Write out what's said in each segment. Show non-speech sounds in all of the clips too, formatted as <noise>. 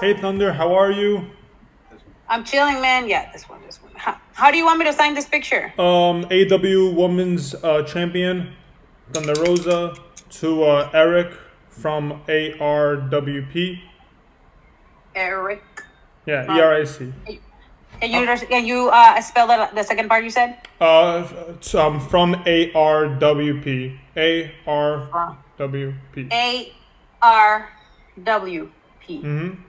Hey Thunder, how are you? I'm chilling, man. Yeah, this one, this one. How, how do you want me to sign this picture? Um, AEW Women's uh, Champion, Thunder Rosa, to uh, Eric from ARWP. Eric. Yeah, E R I C. Can you can you uh, spell the, the second part you said? Uh, um, from ARWP. ARWP. A R W P. Mm-hmm.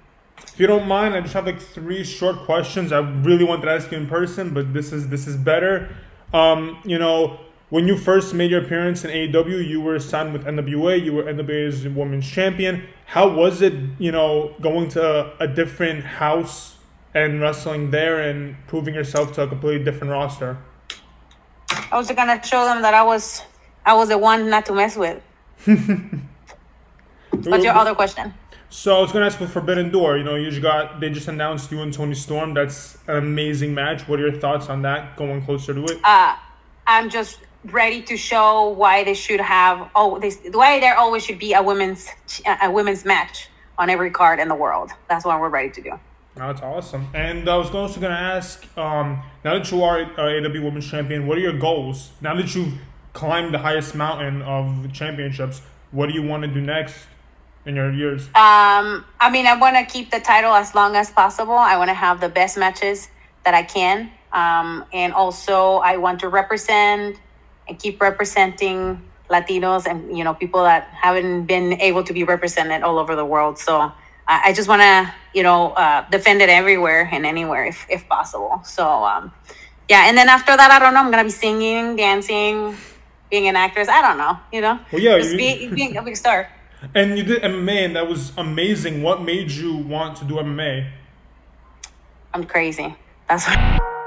If you don't mind, I just have like three short questions. I really wanted to ask you in person, but this is this is better. Um, you know, when you first made your appearance in AEW, you were signed with NWA. You were NWA's Women's Champion. How was it, you know, going to a different house and wrestling there and proving yourself to a completely different roster? I was gonna show them that I was I was the one not to mess with. <laughs> What's your other question? So I was gonna ask with Forbidden Door. You know, you just got they just announced you and Toni Storm. That's an amazing match. What are your thoughts on that? Going closer to it. Uh, I'm just ready to show why they should have oh this why there always should be a women's a women's match on every card in the world. That's what we're ready to do. That's awesome. And I was also going to ask, um, now that you are uh, AEW Women's Champion, what are your goals? Now that you've climbed the highest mountain of championships, what do you want to do next in your years? Um, I mean, I want to keep the title as long as possible. I want to have the best matches that I can. Um, and also, I want to represent and keep representing Latinos and, you know, people that haven't been able to be represented all over the world. So, I just want to, you know, uh, defend it everywhere and anywhere if, if possible. So, um, yeah. And then after that, I don't know. I'm gonna be singing, dancing, being an actress. I don't know. You know. Well, yeah, Just you- be, being a big star. And you did MMA, and that was amazing. What made you want to do MMA? I'm crazy. That's what.